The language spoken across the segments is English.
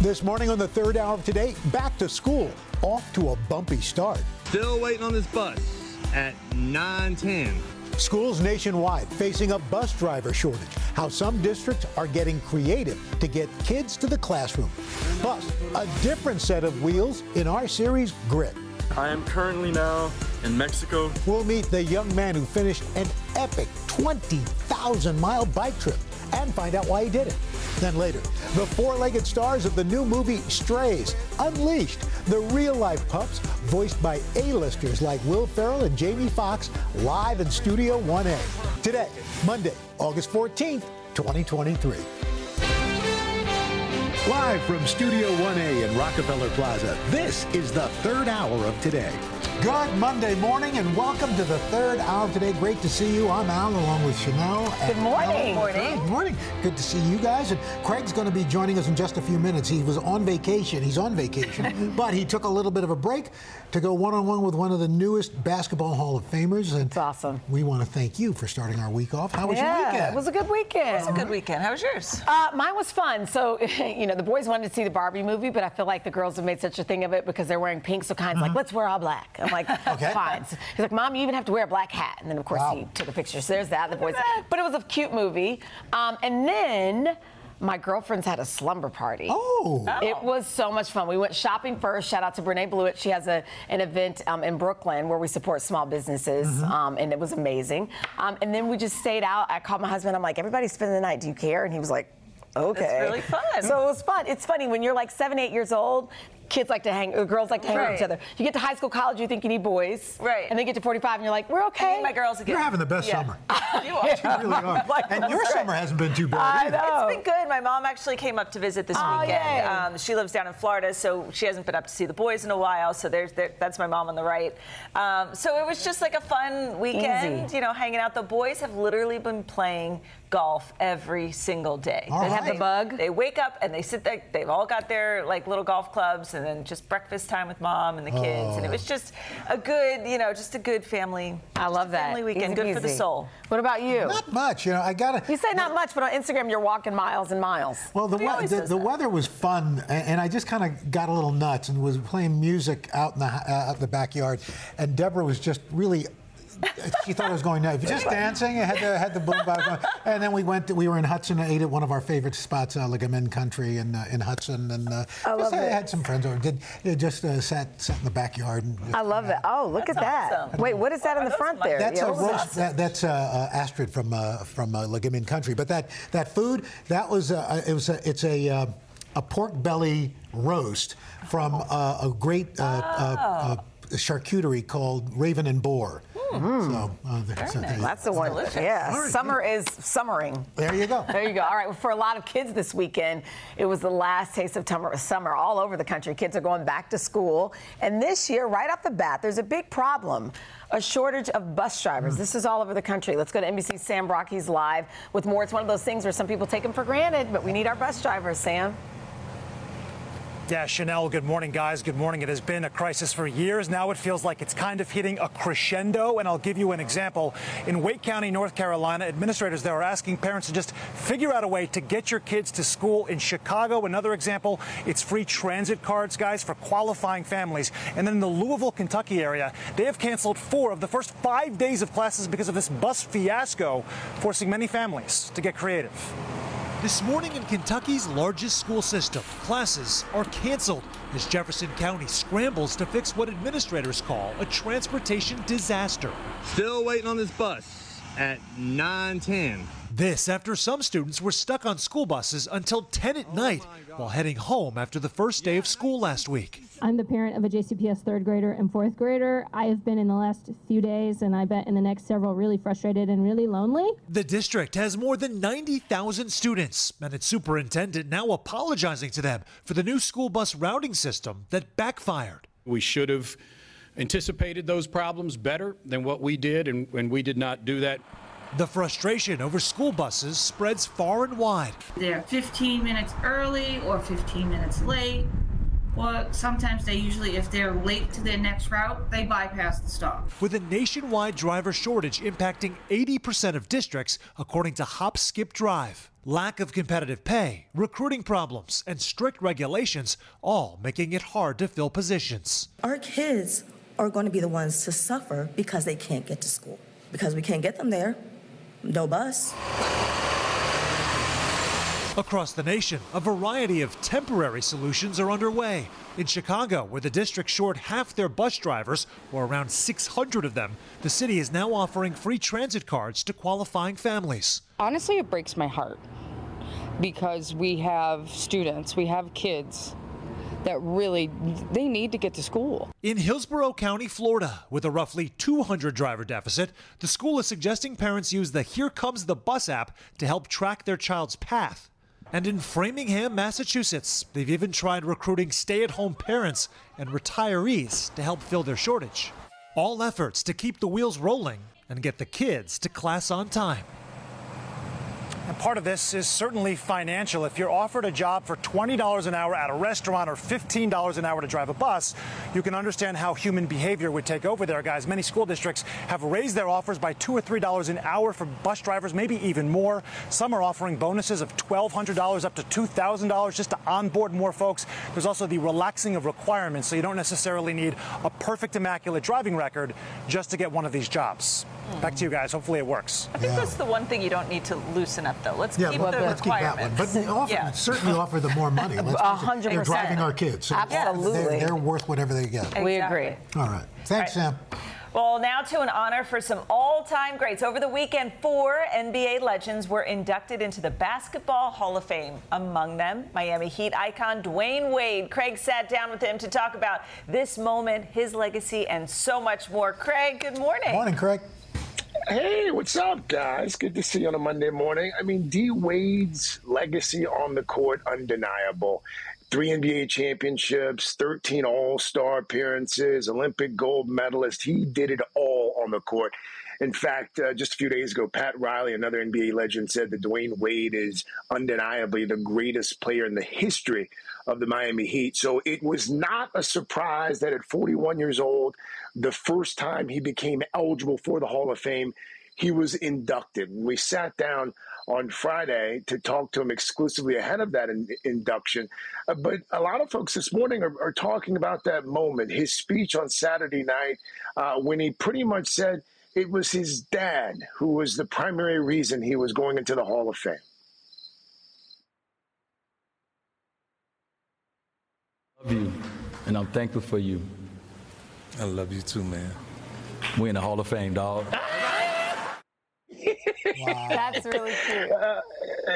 This morning on the third hour of today, back to school, off to a bumpy start. Still waiting on this bus at 910. Schools nationwide facing a bus driver shortage. How some districts are getting creative to get kids to the classroom. Plus, a different set of wheels in our series, Grit. I am currently now in Mexico. We'll meet the young man who finished an epic 20,000 mile bike trip and find out why he did it. Then later, the four legged stars of the new movie Strays Unleashed, the real life pups voiced by A-listers like Will Ferrell and Jamie Foxx live in Studio 1A. Today, Monday, August 14th, 2023. Live from Studio 1A in Rockefeller Plaza, this is the third hour of today. Good Monday morning and welcome to the third hour today. Great to see you. I'm Al along with Sheinelle. Good morning. Good morning. Good morning. Good to see you guys. And Craig's going to be joining us in just a few minutes. He was on vacation. He's on vacation, but he took a little bit of a break to go one on one with one of the newest Basketball Hall of Famers. And It's awesome. we want to thank you for starting our week off. How was your weekend? it was a good weekend. It was a good weekend. How was yours? Uh, mine was fun. So, you know, the boys wanted to see the Barbie movie, but I feel like the girls have made such a thing of it because they're wearing pink. So, Kayin's like, let's wear all black. I'm like, Okay. fine. So he's like, Mom, you even have to wear a black hat. And then, of course, Wow. he took a picture. So there's that. The boys. But it was a cute movie. Um, and then my girlfriends had a slumber party. Oh. It was so much fun. We went shopping first. Shout out to Brene Blewett. She has a, an event um, in Brooklyn where we support small businesses, Mm-hmm. um, and it was amazing. Um, and then we just stayed out. I called my husband. I'm like, everybody's spending the night. Do you care? And he was like, okay. It's really fun. So it was fun. It's funny when you're like seven, eight years old. Kids like to hang, or girls like to hang with each Right. other. You get to high school, college, you think you need boys, Right. And then get to 45, and you're like, we're okay. my girls again. You're having the best Yeah. summer. You are. You really are. Like, and your that's right. summer hasn't been too bad. I know. It's been good. My mom actually came up to visit this Oh, weekend. yay. Um, she lives down in Florida, so she hasn't been up to see the boys in a while. So there's there, that's my mom on the right. Um, so it was just like a fun weekend, Easy. you know, hanging out. The boys have literally been playing golf every single day. All They have the bug. They wake up and they sit there. They've all got their like little golf clubs, and then just breakfast time with mom and the kids. And it was just a good, you know, just a good family. I love that. family weekend. Easy good for the soul. What about you? Not much, you know. I gotta. You say not much, but on Instagram you're walking miles and miles. Well, the, we- the, the weather was fun, and I just kind of got a little nuts and was playing music out in the uh, out in the backyard, and Deborah was just really. She thought I was going nuts. Just dancing. I had the had the boombox, going. and then we went. To, we were in Hudson and ate at one of our favorite spots, uh, Ligamen Country in uh, in Hudson, and uh, I just, love I it. had some friends over. Did uh, just uh, sat sat in the backyard. And just I love hung it. Oh, look at that. awesome. Wait, what is that in the front there? That's Yeah, a what was roast. That, that's uh, uh, Astrid from uh, from uh, Ligamen Country. But that that food that was uh, it was a, it's a uh, a pork belly roast from uh, a great uh, uh, uh, charcuterie called Raven and Boar. So, uh, there, so there, you- That's the one. delicious. Yeah, All right. summer is summering. there you go. There you go. All right. Well, For a lot of kids this weekend, it was the last taste of summer, summer all over the country. Kids are going back to school. And this year, right off the bat, there's a big problem a shortage of bus drivers. This is all over the country. Let's go to NBC's Sam Brockey's live with more. It's one of those things where some people take them for granted, but we need our bus drivers, Sam. Yeah, Sheinelle, good morning, guys. Good morning. It has been a crisis for years. Now it feels like it's kind of hitting a crescendo. And I'll give you an example. In Wake County, North Carolina, administrators there are asking parents to just figure out a way to get your kids to school. In Chicago, another example, it's free transit cards, guys, for qualifying families. And then in the Louisville, Kentucky area, they have canceled four of the first five days of classes because of this bus fiasco, forcing many families to get creative. This morning in Kentucky's largest school system, classes are canceled as Jefferson County scrambles to fix what administrators call a transportation disaster. Still waiting on this bus at 9:10. This after some students were stuck on school buses until 10 at night while heading home after the first day of school last week. I'm the parent of a JCPS third grader and fourth grader. I have been in the last few days, and I bet in the next several, really frustrated and really lonely. The district has more than 90,000 students, and its superintendent now apologizing to them for the new school bus routing system that backfired. We should have anticipated those problems better than what we did, and, and we did not do that. The frustration over school buses spreads far and wide. They're 15 minutes early or 15 minutes late. Or sometimes they usually, if they're late to their next route, they bypass the stop. With a nationwide driver shortage impacting 80% of districts, according to Hop Skip Drive. Lack of competitive pay, recruiting problems, and strict regulations, all making it hard to fill positions. Our kids are going to be the ones to suffer because they can't get to school, because we can't get them there. No bus. Across the nation, a variety of temporary solutions are underway. In Chicago, where the district short half their bus drivers, or around 600 of them, the city is now offering free transit cards to qualifying families. Honestly, it breaks my heart because we have students, we have kids that really they need to get to school. In Hillsborough County, Florida, with a roughly 200 driver deficit, the school is suggesting parents use the Here Comes the Bus app to help track their child's path. And in Framingham, Massachusetts, they've even tried recruiting stay at home parents and retirees to help fill their shortage. All efforts to keep the wheels rolling and get the kids to class on time. And part of this is certainly financial. If you're offered a job for $20 an hour at a restaurant or $15 an hour to drive a bus, you can understand how human behavior would take over there, guys. Many school districts have raised their offers by 2 or $3 an hour for bus drivers, maybe even more. Some are offering bonuses of $1,200 up to $2,000 just to onboard more folks. There's also the relaxing of requirements, so you don't necessarily need a perfect, immaculate driving record just to get one of these jobs. Back to you guys. Hopefully it works. I think that's the one thing you don't need to loosen up, though. Let's Yeah, keep let- the let's keep that one. requirements. But they offer, Yeah. certainly offer them more money. Let's A face hundred They're driving our kids. So Absolutely. They're, they're worth whatever they get. We agree. All right. Thanks, Sam. Well, now to an honor for some all-time greats. Over the weekend, four NBA legends were inducted into the Basketball Hall of Fame. Among them, Miami Heat icon Dwyane Wade. Craig sat down with him to talk about this moment, his legacy, and so much more. Craig, good morning. Morning, Craig. Hey, what's up, guys? Good to see you on a Monday morning. I mean, D Wade's legacy on the court, undeniable. Three NBA championships, 13 All Star appearances, Olympic gold medalist. He did it all on the court. In fact, uh, just a few days ago, Pat Riley, another NBA legend, said that Dwyane Wade is undeniably the greatest player in the history of the Miami Heat. So it was not a surprise that at 41 years old, the first time he became eligible for the Hall of Fame, he was inducted. We sat down on Friday to talk to him exclusively ahead of that in, induction. Uh, but a lot of folks this morning are, are, talking about that moment, his speech on Saturday night, uh, when he pretty much said it was his dad who was the primary reason he was going into the Hall of Fame. love you, and I'm thankful for you. I love you too, man. We in the Hall of Fame, dog. That's really cute. Uh,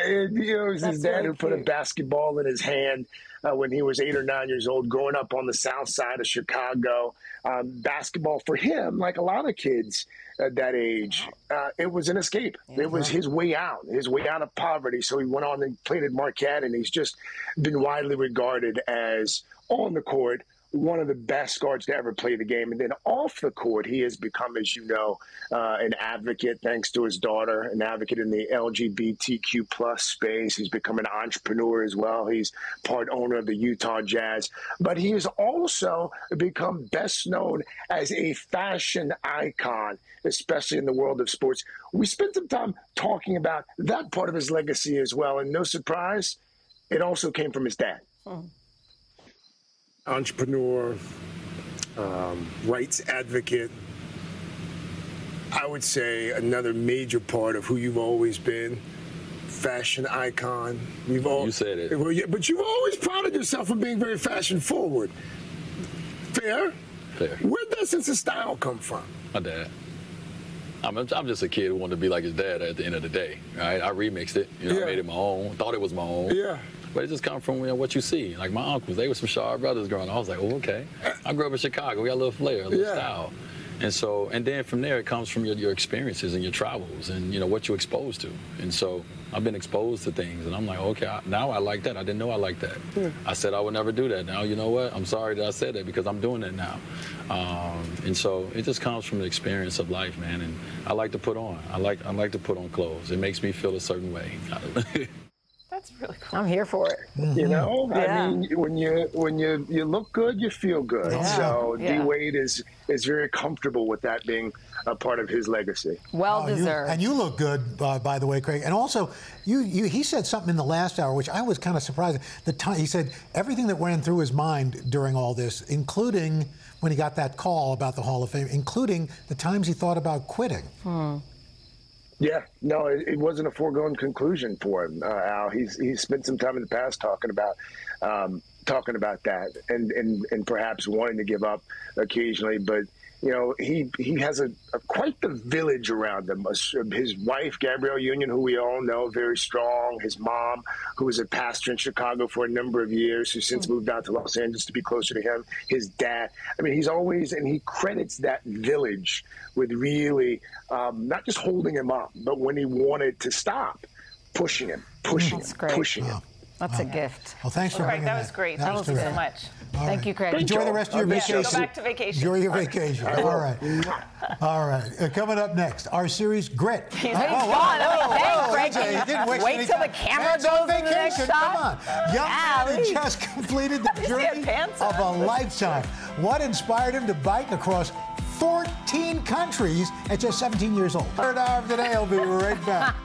you know, it was That's his dad really who put a basketball in his hand uh, when he was eight or nine years old, growing up on the south side of Chicago. Um, basketball for him, like a lot of kids at that age, uh, it was an escape. It was his way out, his way out of poverty. So he went on and played at Marquette, and he's just been widely regarded as on the court one of the best guards to ever play the game. And then off the court, he has become, as you know, uh, an advocate thanks to his daughter, an advocate in the LGBTQ plus space. He's become an entrepreneur as well. He's part owner of the Utah Jazz, but he has also become best known as a fashion icon, especially in the world of sports. We spent some time talking about that part of his legacy as well. And no surprise, it also came from his dad entrepreneur, um, rights advocate. I would say another major part of who you've always been. Fashion icon. You've all, You said it. Well, yeah, but you've always prided yourself on being very fashion forward. Fair. Fair. Where does sense of style come from? My dad. I'm, I'm just a kid who wanted to be like his dad at the end of the day, right? I remixed it, you know, Yeah. I made it my own, thought it was my own. Yeah. But it just comes from you know, what you see. Like my uncles, they were some Shaw brothers growing up. I was like, oh, okay. I grew up in Chicago. We got a little flair, a little Yeah. style. And so, and then from there, it comes from your, your experiences and your travels and, you know, what you're exposed to. And so I've been exposed to things and I'm like, okay, I, now I like that. I didn't know I liked that. I said I would never do that. Now, you know what? I'm sorry that I said that because I'm doing it now. Um, and so it just comes from the experience of life, man. And I like to put on. I like, I like to put on clothes. It makes me feel a certain way. That's really cool. I'm here for it. You know, Yeah. I mean, when you when you you look good, you feel good. Yeah. So D Wade is is very comfortable with that being a part of his legacy. Well Oh, you- and you look good, uh, by the way, Craig. And also, you, you he said something in the last hour, which I was kind of surprised. The time he said everything that went through his mind during all this, including when he got that call about the Hall of Fame, including the times he thought about quitting. Yeah, no, it, it wasn't a foregone conclusion for him, uh, Al. He's he's spent some time in the past talking about um, talking about that, and, and and perhaps wanting to give up occasionally, but. You know, he he has a, a quite the village around him. His wife, Gabrielle Union, who we all know, very strong. His mom, who was a pastor in Chicago for a number of years, who since moved out to Los Angeles to be closer to him. His dad. I mean, he's always and he credits that village with really um, not just holding him up, but when he wanted to stop, pushing him, pushing That's him, great. pushing him. That's a gift. Well, thanks for Craig, bringing that was great. That Thank was you so much. All Thank right. you, Craig. Enjoy the rest of your Yeah, vacation. go back to vacation. Enjoy your vacation. All right. All right. Uh, coming up next, our series Grit. He's Oh, gone. whoa, I mean, whoa, thanks, whoa, Greg. AJ, he didn't waste Wait any till the camera Man's on goes in the next vacation. shot. Come on. Young man just completed the Does he have journey of a lifetime. What inspired him to bike across 14 countries at just 17 years old? Third hour of today. I'll be right back.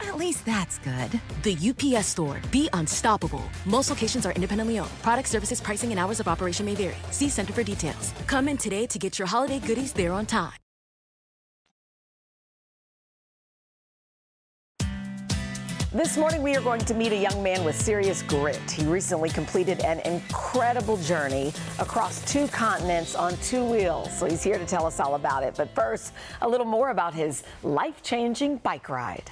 At least that's good. The UPS store. Be unstoppable. Most locations are independently owned. Product services, pricing, and hours of operation may vary. See Center for details. Come in today to get your holiday goodies there on time. This morning, we are going to meet a young man with serious grit. He recently completed an incredible journey across two continents on two wheels. So he's here to tell us all about it. But first, a little more about his life changing bike ride.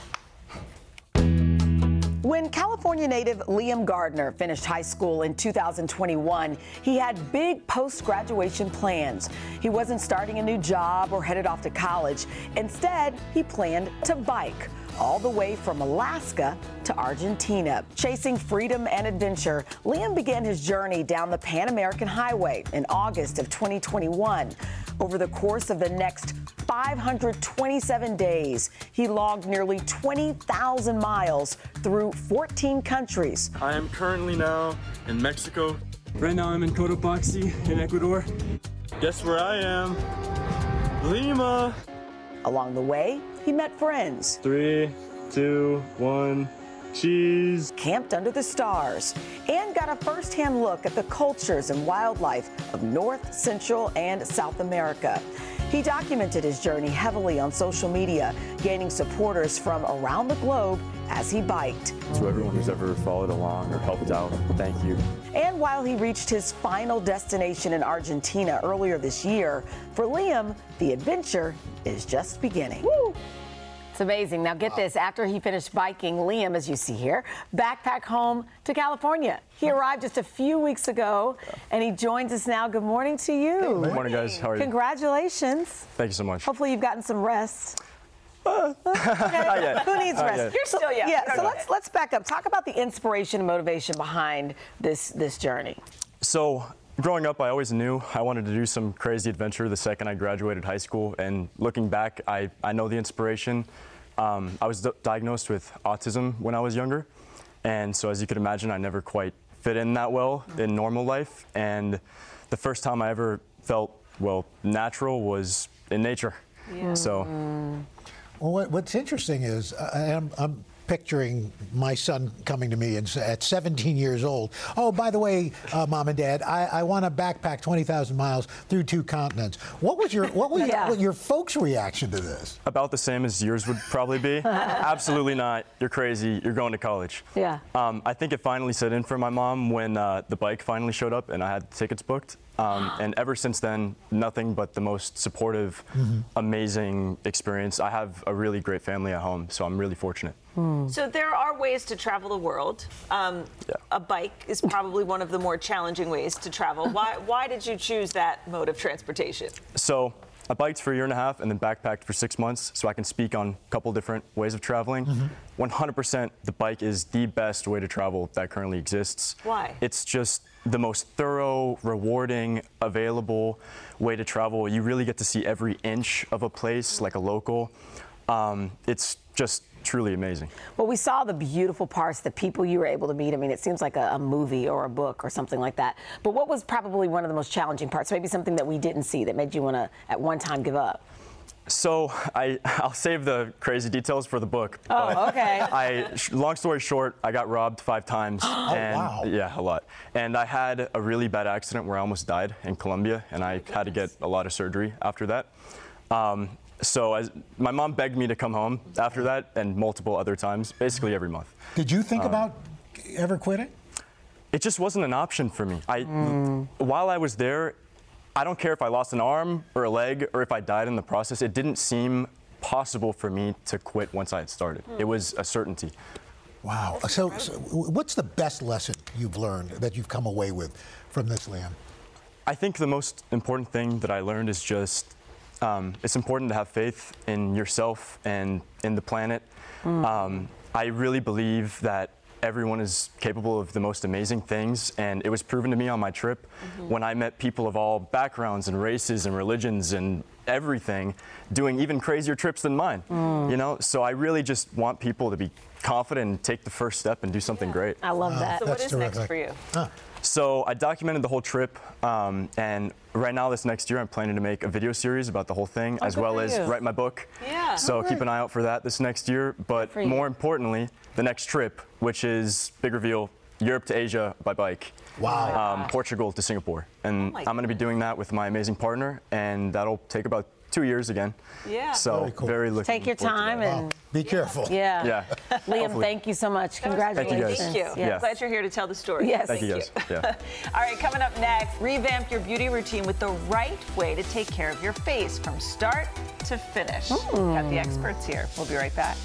When California native Liam Gardner finished high school in 2021, he had big post graduation plans. He wasn't starting a new job or headed off to college. Instead, he planned to bike all the way from Alaska to Argentina. Chasing freedom and adventure, Liam began his journey down the Pan American Highway in August of 2021. Over the course of the next 527 days, he logged nearly 20,000 miles through 14 countries. I am currently now in Mexico. Right now I'm in Cotopaxi in Ecuador. Guess where I am? Lima. Along the way, he met friends. Three, two, one, cheese. Camped under the stars and got a first-hand look at the cultures and wildlife of North, Central, and South America. He documented his journey heavily on social media, gaining supporters from around the globe as he biked. To everyone who's ever followed along or helped out, thank you. And while he reached his final destination in Argentina earlier this year, for Liam, the adventure is just beginning. It's amazing. Now, get this after he finished biking, Liam, as you see here, backpack home to California. He arrived just a few weeks ago and he joins us now. Good morning to you. Good morning, guys. How are you? Congratulations. Thank you so much. Hopefully, you've gotten some rest. Uh, yet. Who needs rest? yet. You're still young. Yeah. So let's let's back up. Talk about the inspiration and motivation behind this this journey. So, growing up, I always knew I wanted to do some crazy adventure the second I graduated high school. And looking back, I, I know the inspiration. Um, I was di- diagnosed with autism when I was younger. And so, as you could imagine, I never quite fit in that well in normal life. And the first time I ever felt, well, natural was in nature. Yeah. So, Well, what, what's interesting is I'm, I'm picturing my son coming to me and at 17 years old. Oh, by the way, uh, mom and dad, I, I want to backpack 20,000 miles through two continents. What was your what was Yeah. your, your folks' reaction to this? about the same as yours would probably be. Absolutely not. You're crazy. You're going to college. Yeah. Um, I think it finally set in for my mom when uh, the bike finally showed up and I had tickets booked. Um, and ever since then, nothing but the most supportive, Mhm. amazing experience. I have a really great family at home, so I'm really fortunate. So there are ways to travel the world. Um, A bike is probably one of the more challenging ways to travel. Why, why did you choose that mode of transportation? So I biked for a year and a half and then backpacked for six months so I can speak on a couple different ways of traveling. 100% the bike is the best way to travel that currently exists. Why? It's just the most thorough, rewarding, available way to travel. You really get to see every inch of a place like a local. Um, it's just truly amazing. Well, we saw the beautiful parts, the people you were able to meet. I mean, it seems like a, a movie or a book or something like that. But what was probably one of the most challenging parts? Maybe something that we didn't see that made you want to, at one time, give up? So I, I'll save the crazy details for the book. Oh, okay. I, long story short, I got robbed five times. Oh, and, wow. Yeah, a lot. And I had a really bad accident where I almost died in Colombia, and I had to get a lot of surgery after that. Um, so as, my mom begged me to come home after that, and multiple other times, basically every month. Did you think Um, about ever quitting? It just wasn't an option for me. I, while I was there, I don't care if I lost an arm or a leg or if I died in the process. It didn't seem possible for me to quit once I had started. It was a certainty. Wow. So, so what's the best lesson you've learned that you've come away with from this, Liam? I think the most important thing that I learned is just um, it's important to have faith in yourself and in the planet. Um, I really believe that everyone is capable of the most amazing things, and it was proven to me on my trip when I met people of all backgrounds and races and religions and everything doing even crazier trips than mine. You know, so I really just want people to be confident and take the first step and do something great. I love that. So what is next for you? So I documented the whole trip, um, and right now this next year I'm planning to make a video series about the whole thing, Oh, as well as you. write my book. Yeah. So Oh, keep an eye out for that this next year. But more importantly, the next trip, which is big reveal, Europe to Asia by bike. Wow. Um, Portugal to Singapore, and Oh I'm going to be doing that with my amazing partner, and that'll take about two years again. Yeah. So very, looking. Take your forward to time that. and Be careful. yeah. Yeah. Liam, Hopefully. thank you so much. That was great. Congratulations. Thank you. Yeah. Glad you're here to tell the story. Yes. Thank you guys. Yeah. All right, coming up next, revamp your beauty routine with the right way to take care of your face from start to finish. Got Hmm. the experts here. We'll be right back.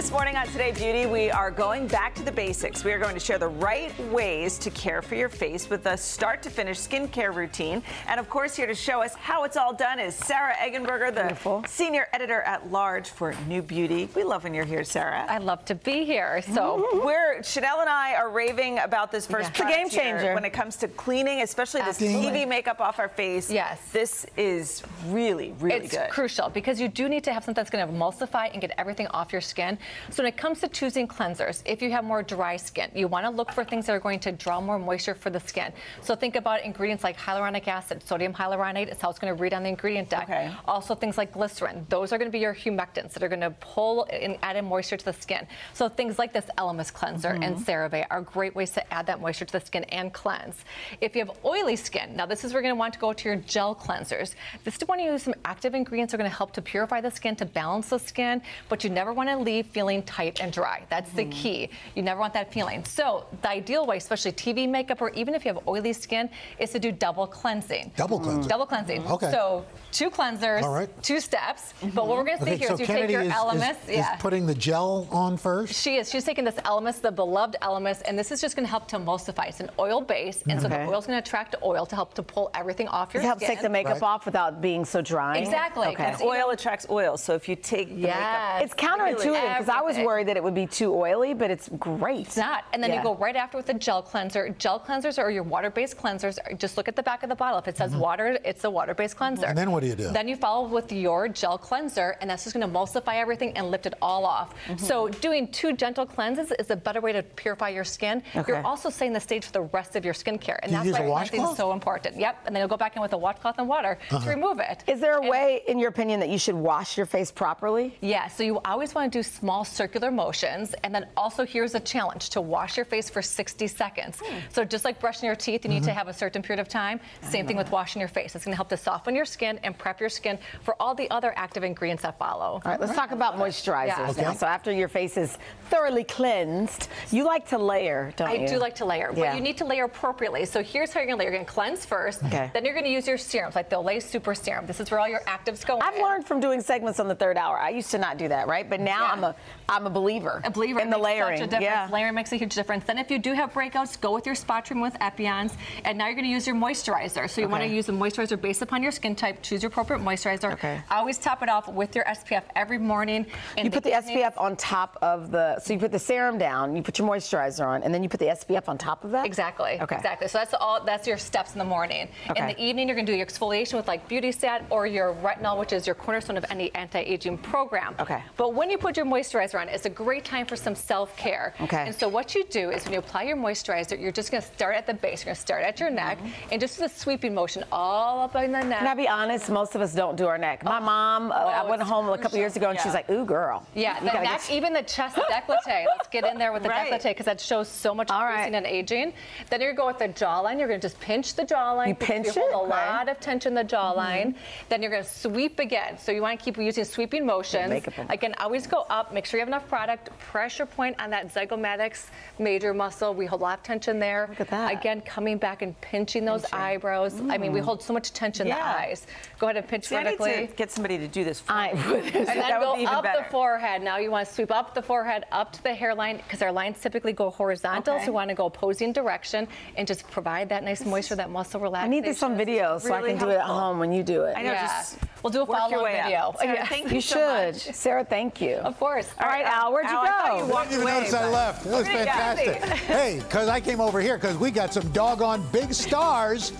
This morning on Today Beauty, we are going back to the basics. We are going to share the right ways to care for your face with a start to finish skincare routine. And of course, here to show us how it's all done is Sarah Eggenberger, the senior editor at large for New Beauty. We love when you're here, Sarah. I love to be here. So we're Sheinelle and I are raving about this first Yeah. It's a game changer. when it comes to cleaning, especially this Absolutely. TV makeup off our face. Yes. This is really, really it's good. crucial because you do need to have something that's going to emulsify and get everything off your skin. So when it comes to choosing cleansers, if you have more dry skin, you want to look for things that are going to draw more moisture for the skin. So think about ingredients like hyaluronic acid, sodium hyaluronate. It's how it's going to read on the ingredient deck. Okay. Also things like glycerin. Those are going to be your humectants that are going to pull and add in moisture to the skin. So things like this Elemis cleanser and Mhm. CeraVe are great ways to add that moisture to the skin and cleanse. If you have oily skin, now this is where you're going to want to go to your gel cleansers. This is when you use some active ingredients that are going to help to purify the skin, to balance the skin, but you never want to leave feeling feeling tight and dry. That's the mm-hmm. key. You never want that feeling. So the ideal way, especially TV makeup or even if you have oily skin, is to do double cleansing. Double mm. cleansing. Double cleansing. Okay. So two cleansers, All right. two steps. But what we're going to see Okay, here so is you Kennedy take your is, Elemis. is, is yeah. putting the gel on first. She is. She's taking this Elemis, the beloved Elemis, and this is just going to help to emulsify. It's an oil base, and so Okay. the oil's going to attract oil to help to pull everything off your skin. It helps skin. take the makeup off without being so dry. Exactly. Okay. That's Oil attracts oil, so if you take the Yes. makeup, It's counterintuitive because I was Everything. worried that it would be too oily, but it's great. It's not. And then Yeah. you go right after with the gel cleanser. Gel cleansers or your water-based cleansers. Just look at the back of the bottle. If it says mm-hmm. water, it's a water-based mm-hmm. cleanser. And then what do you do? Then you follow with your gel cleanser, and that's just going to emulsify everything and lift it all off. Mm-hmm. So doing two gentle cleanses is a better way to purify your skin. Okay. You're also setting the stage for the rest of your skincare, and Do you that's use why a cleansing washcloth? is so important. Yep. And then you'll go back in with a washcloth and water Uh-huh. to remove it. Is there a way, in your opinion, that you should wash your face properly? Yeah, so you always want to do small circular motions. And then also here's a challenge to wash your face for 60 seconds. Hmm. So just like brushing your teeth, you need Mm-hmm. to have a certain period of time. Same thing with washing your face. It's going to help to soften your skin and prep your skin for all the other active ingredients that follow. All right, let's talk about moisturizers Yeah. now. Okay. So after your face is thoroughly cleansed, you like to layer, don't I you? I do like to layer, Yeah. but you need to layer appropriately. So here's how you're going to layer. You're going to cleanse first. Okay. Then you're going to use your serums, like the Olay Super Serum. This is where all your actives go. I've in. learned from doing segments on the third hour. I used to not do that, right? But now Yeah. I'm a I'm a believer. A believer in the layering. Such a difference. Yeah. Layering makes a huge difference. Then if you do have breakouts, go with your spot treatment with Epionce. And now you're going to use your moisturizer. So you want to use a moisturizer based upon your skin type. Choose your appropriate moisturizer. Okay. I always top it off with your SPF every morning. And You put the SPF on top of the so you put the serum down, you put your moisturizer on, and then you put the SPF on top of that. Exactly. Okay. Exactly. So that's all. That's your steps in the morning. Okay. In the evening, you're going to do your exfoliation with like Beauty Stat or your retinol, which is your cornerstone of any anti-aging program. Okay. But when you put your moisturizer on, it's a great time for some self-care. Okay. And so what you do is when you apply your moisturizer, you're just going to start at the base. You're going to start at your neck and just do the sweeping motion all up in the neck. Can I be honest? Most of us don't do our neck. My mom, uh, I went it's home a couple years ago, and she's Yeah. like, "Ooh, girl." Yeah, the neck, get- even the chest décolleté. Let's get in there with the Right. décolleté because that shows so much All increasing right. and aging. Then you're going with the jawline. You're going to just pinch the jawline. You pinch you hold it? a Okay. Lot of tension in the jawline. Then you're going to sweep again. So you want to keep using sweeping motions. makeup on. Again, always go up. Make sure you have enough product. Pressure point on that zygomaticus major muscle. We hold a lot of tension there. Look at that. Again, coming back and pinching those eyebrows. I mean, we mm. hold so much tension in the eyes. Go ahead and pinch See, I need vertically. to get somebody to do this for I would. And then That would go be even up better. the forehead. Now you want to sweep up the forehead, up to the hairline, because our lines typically go horizontal. Okay. So we want to go opposing direction and just provide that nice moisture, that muscle I need this on video so I really can do it at home when you do it. I know, Yeah. just We'll do a follow-up video. Sarah, thank You you so should. Sarah, thank you. Of course. All right, Al, where'd you Al, I thought go? you walked You away, notice I left. That was fantastic. hey, because I came over here because we got some doggone big stars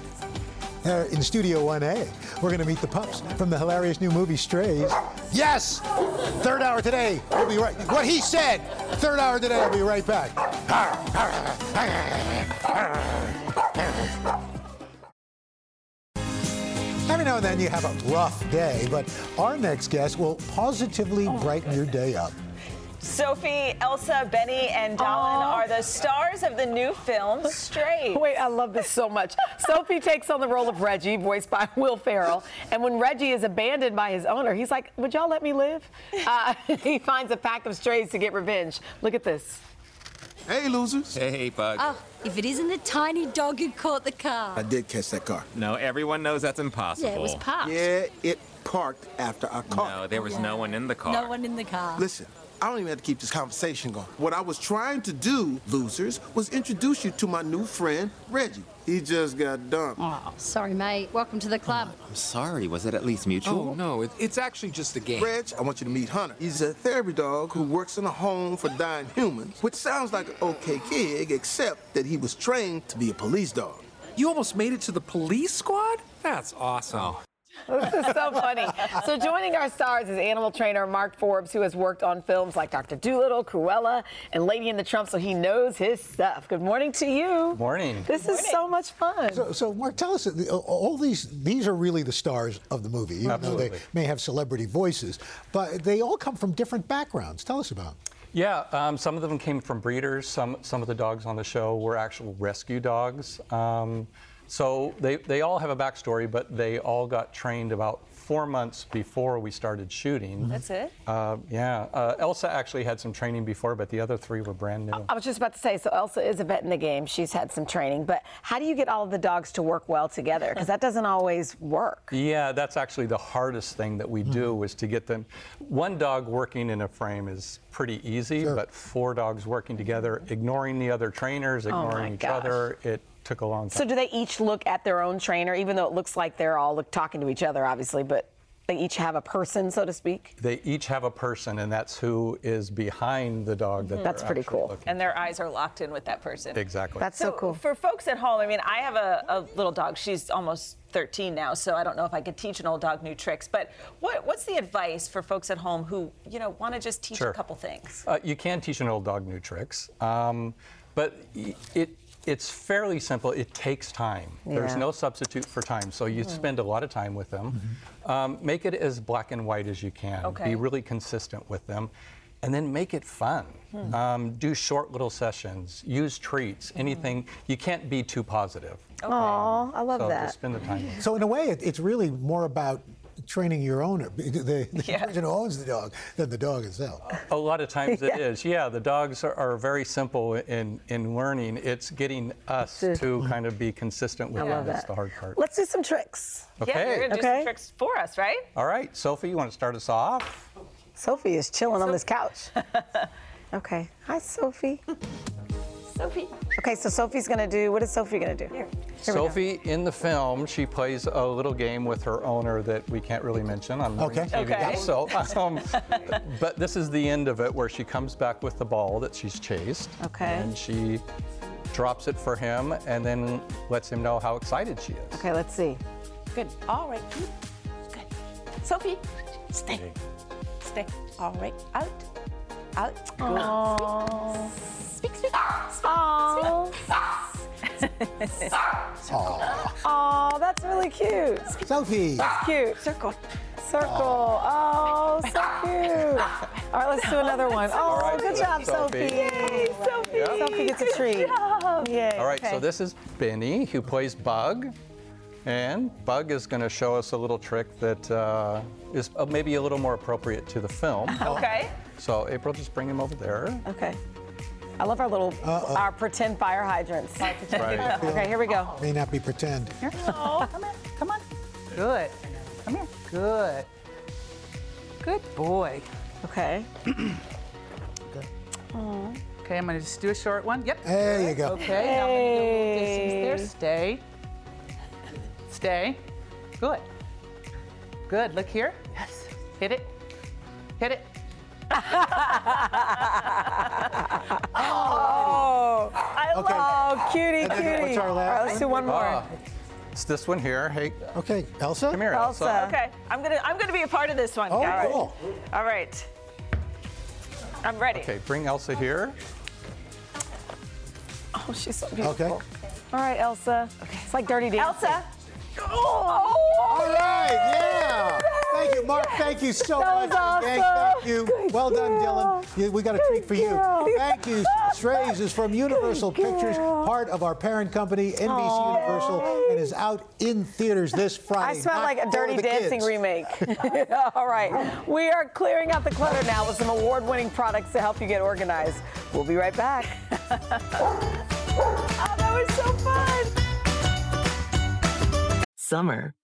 uh, in Studio 1A. We're going to meet the pups from the hilarious new movie Strays. Yes! Third hour today. We'll be right. What he said. Third hour today. I'll be right back. Every now and then you have a rough day, but our next guest will positively brighten your day up. Sophie, Elsa, Benny, and Dallin are the stars of the new film Stray. Wait, I love this so much. Sophie takes on the role of Reggie, voiced by Will Ferrell. And when Reggie is abandoned by his owner, he's like, Would y'all let me live? Uh, he finds a pack of strays to get revenge. Look at this. Hey, losers. Hey, Bug. Oh, if it isn't the tiny dog who caught the car. I did catch that car. No, everyone knows that's impossible. Yeah, it was parked. Yeah, it parked after I caught No, there was no one in the car. No one in the car. Listen, I don't even have to keep this conversation going. What I was trying to do, losers, was introduce you to my new friend, Reggie. He just got dumped. Oh, sorry, mate. Welcome to the club. Oh, I'm sorry. Was it at least mutual? Oh, no, it, it's actually just a game. Reg, I want you to meet Hunter. He's a therapy dog who works in a home for dying humans, which sounds like an okay gig, except that he was trained to be a police dog. You almost made it to the police squad? That's awesome. Oh. This is so funny. So joining our stars is animal trainer Mark Forbes, who has worked on films like Dr. Dolittle, Cruella, and Lady and the Tramp, so he knows his stuff. Good morning to you. Morning. This is so much fun. So, so Mark, tell us, all these these are really the stars of the movie, even though they may have celebrity voices, but they all come from different backgrounds. Tell us about. 'em. Yeah, um, some of them came from breeders. Some some of the dogs on the show were actual rescue dogs. Um, so they, they all have a backstory, but they all got trained about four months before we started shooting. That's it? Uh, yeah. Uh, Elsa actually had some training before, but the other three were brand new. I was just about to say, so Elsa is a vet in the game. She's had some training, but how do you get all of the dogs to work well together? Because that doesn't always work. Yeah, that's actually the hardest thing that we do is to get them. One dog working in a frame is pretty easy, but four dogs working together, ignoring the other trainers, Oh ignoring each gosh. other, it took a long time. So do they each look at their own trainer, even though it looks like they're all look, talking to each other, obviously, but they each have a person, so to speak? They each have a person, and that's who is behind the dog that That's they're pretty cool. And their eyes are locked in with that person. Exactly. That's so, so cool. For folks at home, I mean, I have a, a little dog. She's almost 13 now, so I don't know if I could teach an old dog new tricks. But what, what's the advice for folks at home who, you know, want to just teach Sure. a couple things? Uh, you can teach an old dog new tricks, um, but it it's fairly simple. It takes time. There's no substitute for time, so you Mhm. spend a lot of time with them. Um, make it as black and white as you can. Okay. Be really consistent with them. And then make it fun. Hmm. Um, do short little sessions. Use treats. Anything. You can't be too positive. Aw, I love so that. Just spend the time. with them. So in a way, it, it's really more about training your owner, the, the person who owns the dog, than the dog itself. A lot of times Yeah. it is. Yeah, the dogs are, are very simple in, in learning. It's getting us to kind of be consistent with them. love That's the hard part. Let's do some tricks. Okay. Yeah, you're going to do Okay. some tricks for us, right? All right, Sophie, you want to start us off? Sophie is chilling on this couch. okay. Hi, Sophie. Sophie. Okay, so Sophie's gonna do. What is Sophie gonna do? Here. we go. Sophie, in the film, she plays a little game with her owner that we can't really mention on Okay. TV. Okay. So, um, but this is the end of it where she comes back with the ball that she's chased. Okay. And she drops it for him and then lets him know how excited she is. Okay, let's see. Good. All right. Good. Sophie, stay. Stay. All right. Out. Out. Good. Aww. Speak, speak. Aww. Oh, that's really cute. Sophie. That's cute. Circle. Circle. Oh, so cute. All right, let's do another one. Oh, right, good so job, Sophie. Sophie. Yay, Sophie. Yep. Sophie gets a treat. Yay. All right, okay. so this is Benny who plays Bug. And Bug is going to show us a little trick that uh, is uh, maybe a little more appropriate to the film. Okay. So, April, just bring him over there. Okay. I love our little, our pretend fire hydrants. Right. Okay, here we go. May not be pretend. Oh, come on, come on. Good. Come here. Good. Good boy. Okay. Okay, I'm gonna just do a short one. Yep. There you go. Okay, now I'm gonna go a little distance there. Stay. Stay. Good. Good. Look here. Yes. Hit it. Hit it. Oh, I Okay. oh, cutie, And then cutie. what's our last right, let's do one more. Ah, it's this one here. Hey, Okay, Elsa? come here, Elsa. Elsa. Okay. I'm gonna I'm gonna be a part of this one. Oh, guys. cool. All right. I'm ready. Okay, bring Elsa here. Oh, she's so beautiful. Okay. All right, Elsa. Okay. It's like dirty dancing. Elsa. Oh, All right, yeah. Thank you, Mark. Thank you so That much. was Gang, awesome. thank you. Good well done. Dylan. We got a treat for you. Thank you. Strays is from Universal Pictures, part of our parent company, NBC Universal, and is out in theaters this Friday. I Friday. smell not like a Dirty Dancing kids. remake. All right. We are clearing out the clutter now with some award winning products to help you get organized. We'll be right back. oh, that was so fun. Summer,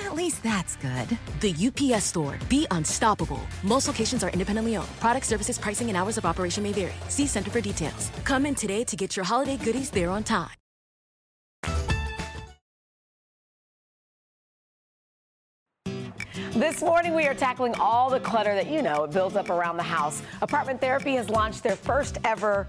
At least that's good. The UPS store. Be unstoppable. Most locations are independently owned. Product services, pricing, and hours of operation may vary. See Center for details. Come in today to get your holiday goodies there on time. This morning, we are tackling all the clutter that you know builds up around the house. Apartment Therapy has launched their first ever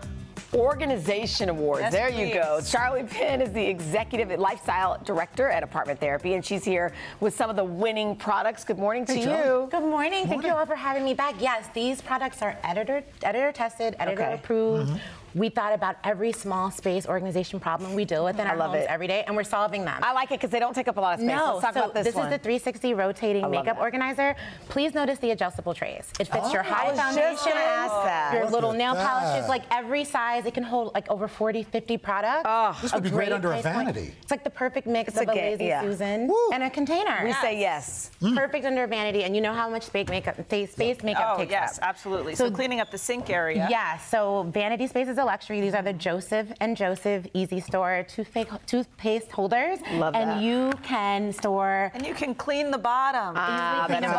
Organization Awards. Yes, there you go. Charli Penn is the executive lifestyle director at Apartment Therapy, and she's here with some of the winning products. Good morning to Hey, you. Charlie. Good morning. Thank you all for having me back. Yes, these products are editor editor tested, editor Okay. approved. Mhm. We thought about every small space organization problem we deal with in I our love homes it. every day, and we're solving them. I like it because they don't take up a lot of space. No, Let's talk so about this, this one. is the 360 rotating makeup that. organizer. Please notice the adjustable trays. It fits oh, your Oh, high I foundation, ask that. your Look little nail that. polishes, like every size. It can hold like over 40, 50 products. Oh, This would be great under a price point. vanity. It's like the perfect mix It's of a a, ga- lazy yeah. Susan and a container. We say yes. Mm. Perfect under a vanity, and you know how much space makeup, space space makeup Oh, takes yes, up. absolutely. So, cleaning up the sink area. Yeah, so vanity space is a luxury. These are the Joseph and Joseph Easy Store toothpaste, toothpaste holders. Love and that. you can store. And you can clean the bottom. Ah, Easily that's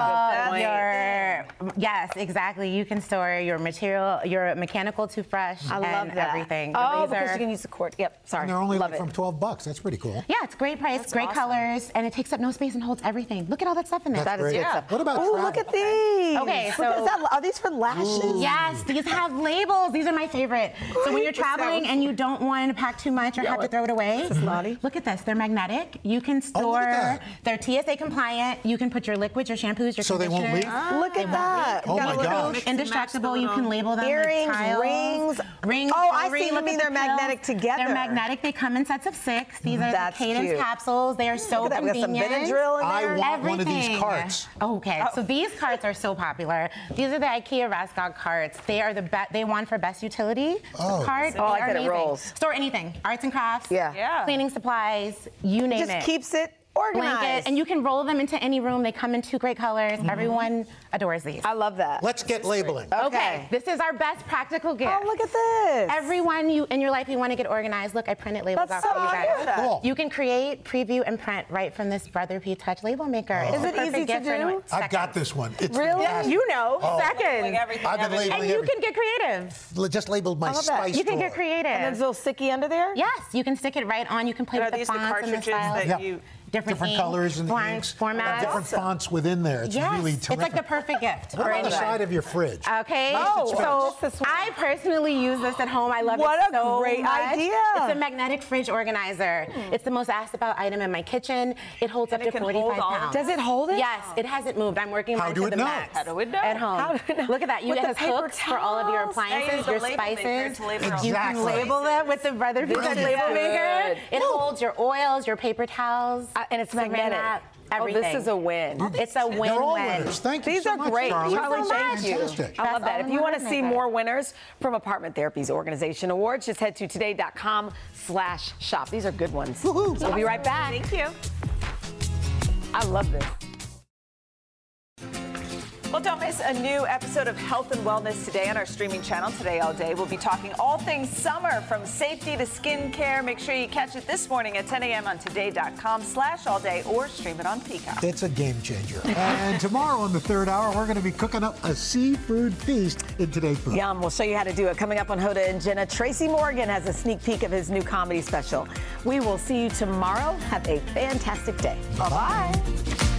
cleanable. your, yes, exactly. You can store your material, your mechanical toothbrush, I and that. everything. Your Oh, razor. because you can use the cord. Yep, sorry. And they're only love like it. from 12 bucks. That's pretty cool. Yeah, it's great price, great colors, and it takes up no space and holds everything. Look at all that stuff in there. That's That is great. good stuff. What about Oh, look at these. Okay, so Look, is that- are these for lashes? Yes, these have labels. These are my favorite. So when you're traveling and you don't want to pack too much or Yeah, have to throw it away, This is naughty. look at this. They're magnetic. You can Oh, look store. that. they're TSA compliant. You can put your liquids, your shampoos, your So they won't conditioners. leak? Ah, look at that. leak. Oh Got my a little gosh. Indestructible. You can label them. Earrings, with tiles. rings. rings. Oh, I see. You Look mean they're the magnetic together. They're magnetic. They come in sets of six. These are That's the Cadence cute. capsules. They are so Look at that. We got some convenient. Benadryl in I there. want one of these carts. Oh, okay, oh. so these carts are so popular. These are the IKEA Raskog carts. They are the best. They won for best utility Oh. cart. Oh, I They like that it rolls. Store anything, arts and crafts. Yeah. Yeah. Cleaning supplies, you name Just it. keeps it organized. Blanket, and you can roll them into any room. They come in two great colors. Mm-hmm. Everyone adores these. I love that. Let's get labeling. Okay, this is our best practical gift. Oh, look at this. Everyone you in your life you want to get organized. Look, I printed labels That's out so for you guys. cute. Cool. You can create, preview, and print right from this Brother P Touch label maker. Oh. It's Is it easy to gift for do? I've got this one. It's Really? fantastic. You know. Oh. Seconds. Like I've been everything. labeling And you everything. can get creative. L- Just labeled my I love that. You can get creative. And there's a little sticky under there? Yes, you can stick it right on. You can play And with are the these the fonts and the cartridges that Yeah. you different, Different ink, colors and font- inks. formats. Different fonts within there. It's yes, really it's terrific. like the perfect gift What for about the anyone. side of your fridge? Okay. Oh, so what's this one? I personally use this at home. I love it. What a so great much. idea. It's a magnetic fridge organizer. Hmm. It's the most asked about item in my kitchen. It holds And up it to can hold 45 pounds. Does it hold it? Yes, it hasn't moved. I'm working How mine do to it the know? max. How do it know? At home. How do it know? Look at that. You With it the hooks for all of your towels. Now you appliances, your spices. to label it on. You can label them with the Brother P label maker. It holds your oils, your paper towels, Uh, and it's saran magnetic. wrap, Oh, this is a win. It's a win-win. They're all winners. Thank you These so are much, great. Charli. Charli, thank you. Fantastic. I love That's that. If you want to see more winners from Apartment Therapy's Organization Awards, just head to today.com slash shop. These are good ones. We'll be right back. Thank you. I love this. Well, don't miss a new episode of Health and Wellness today on our streaming channel, Today All Day. We'll be talking all things summer, from safety to skincare. Make sure you catch it this morning at 10 a.m. on today.com slash all day or stream it on Peacock. It's a game changer. and tomorrow on the third hour, we're going to be cooking up a seafood feast in today's food. Yum. We'll show you how to do it. Coming up on Hoda and Jenna, Tracy Morgan has a sneak peek of his new comedy special. We will see you tomorrow. Have a fantastic day. Bye bye.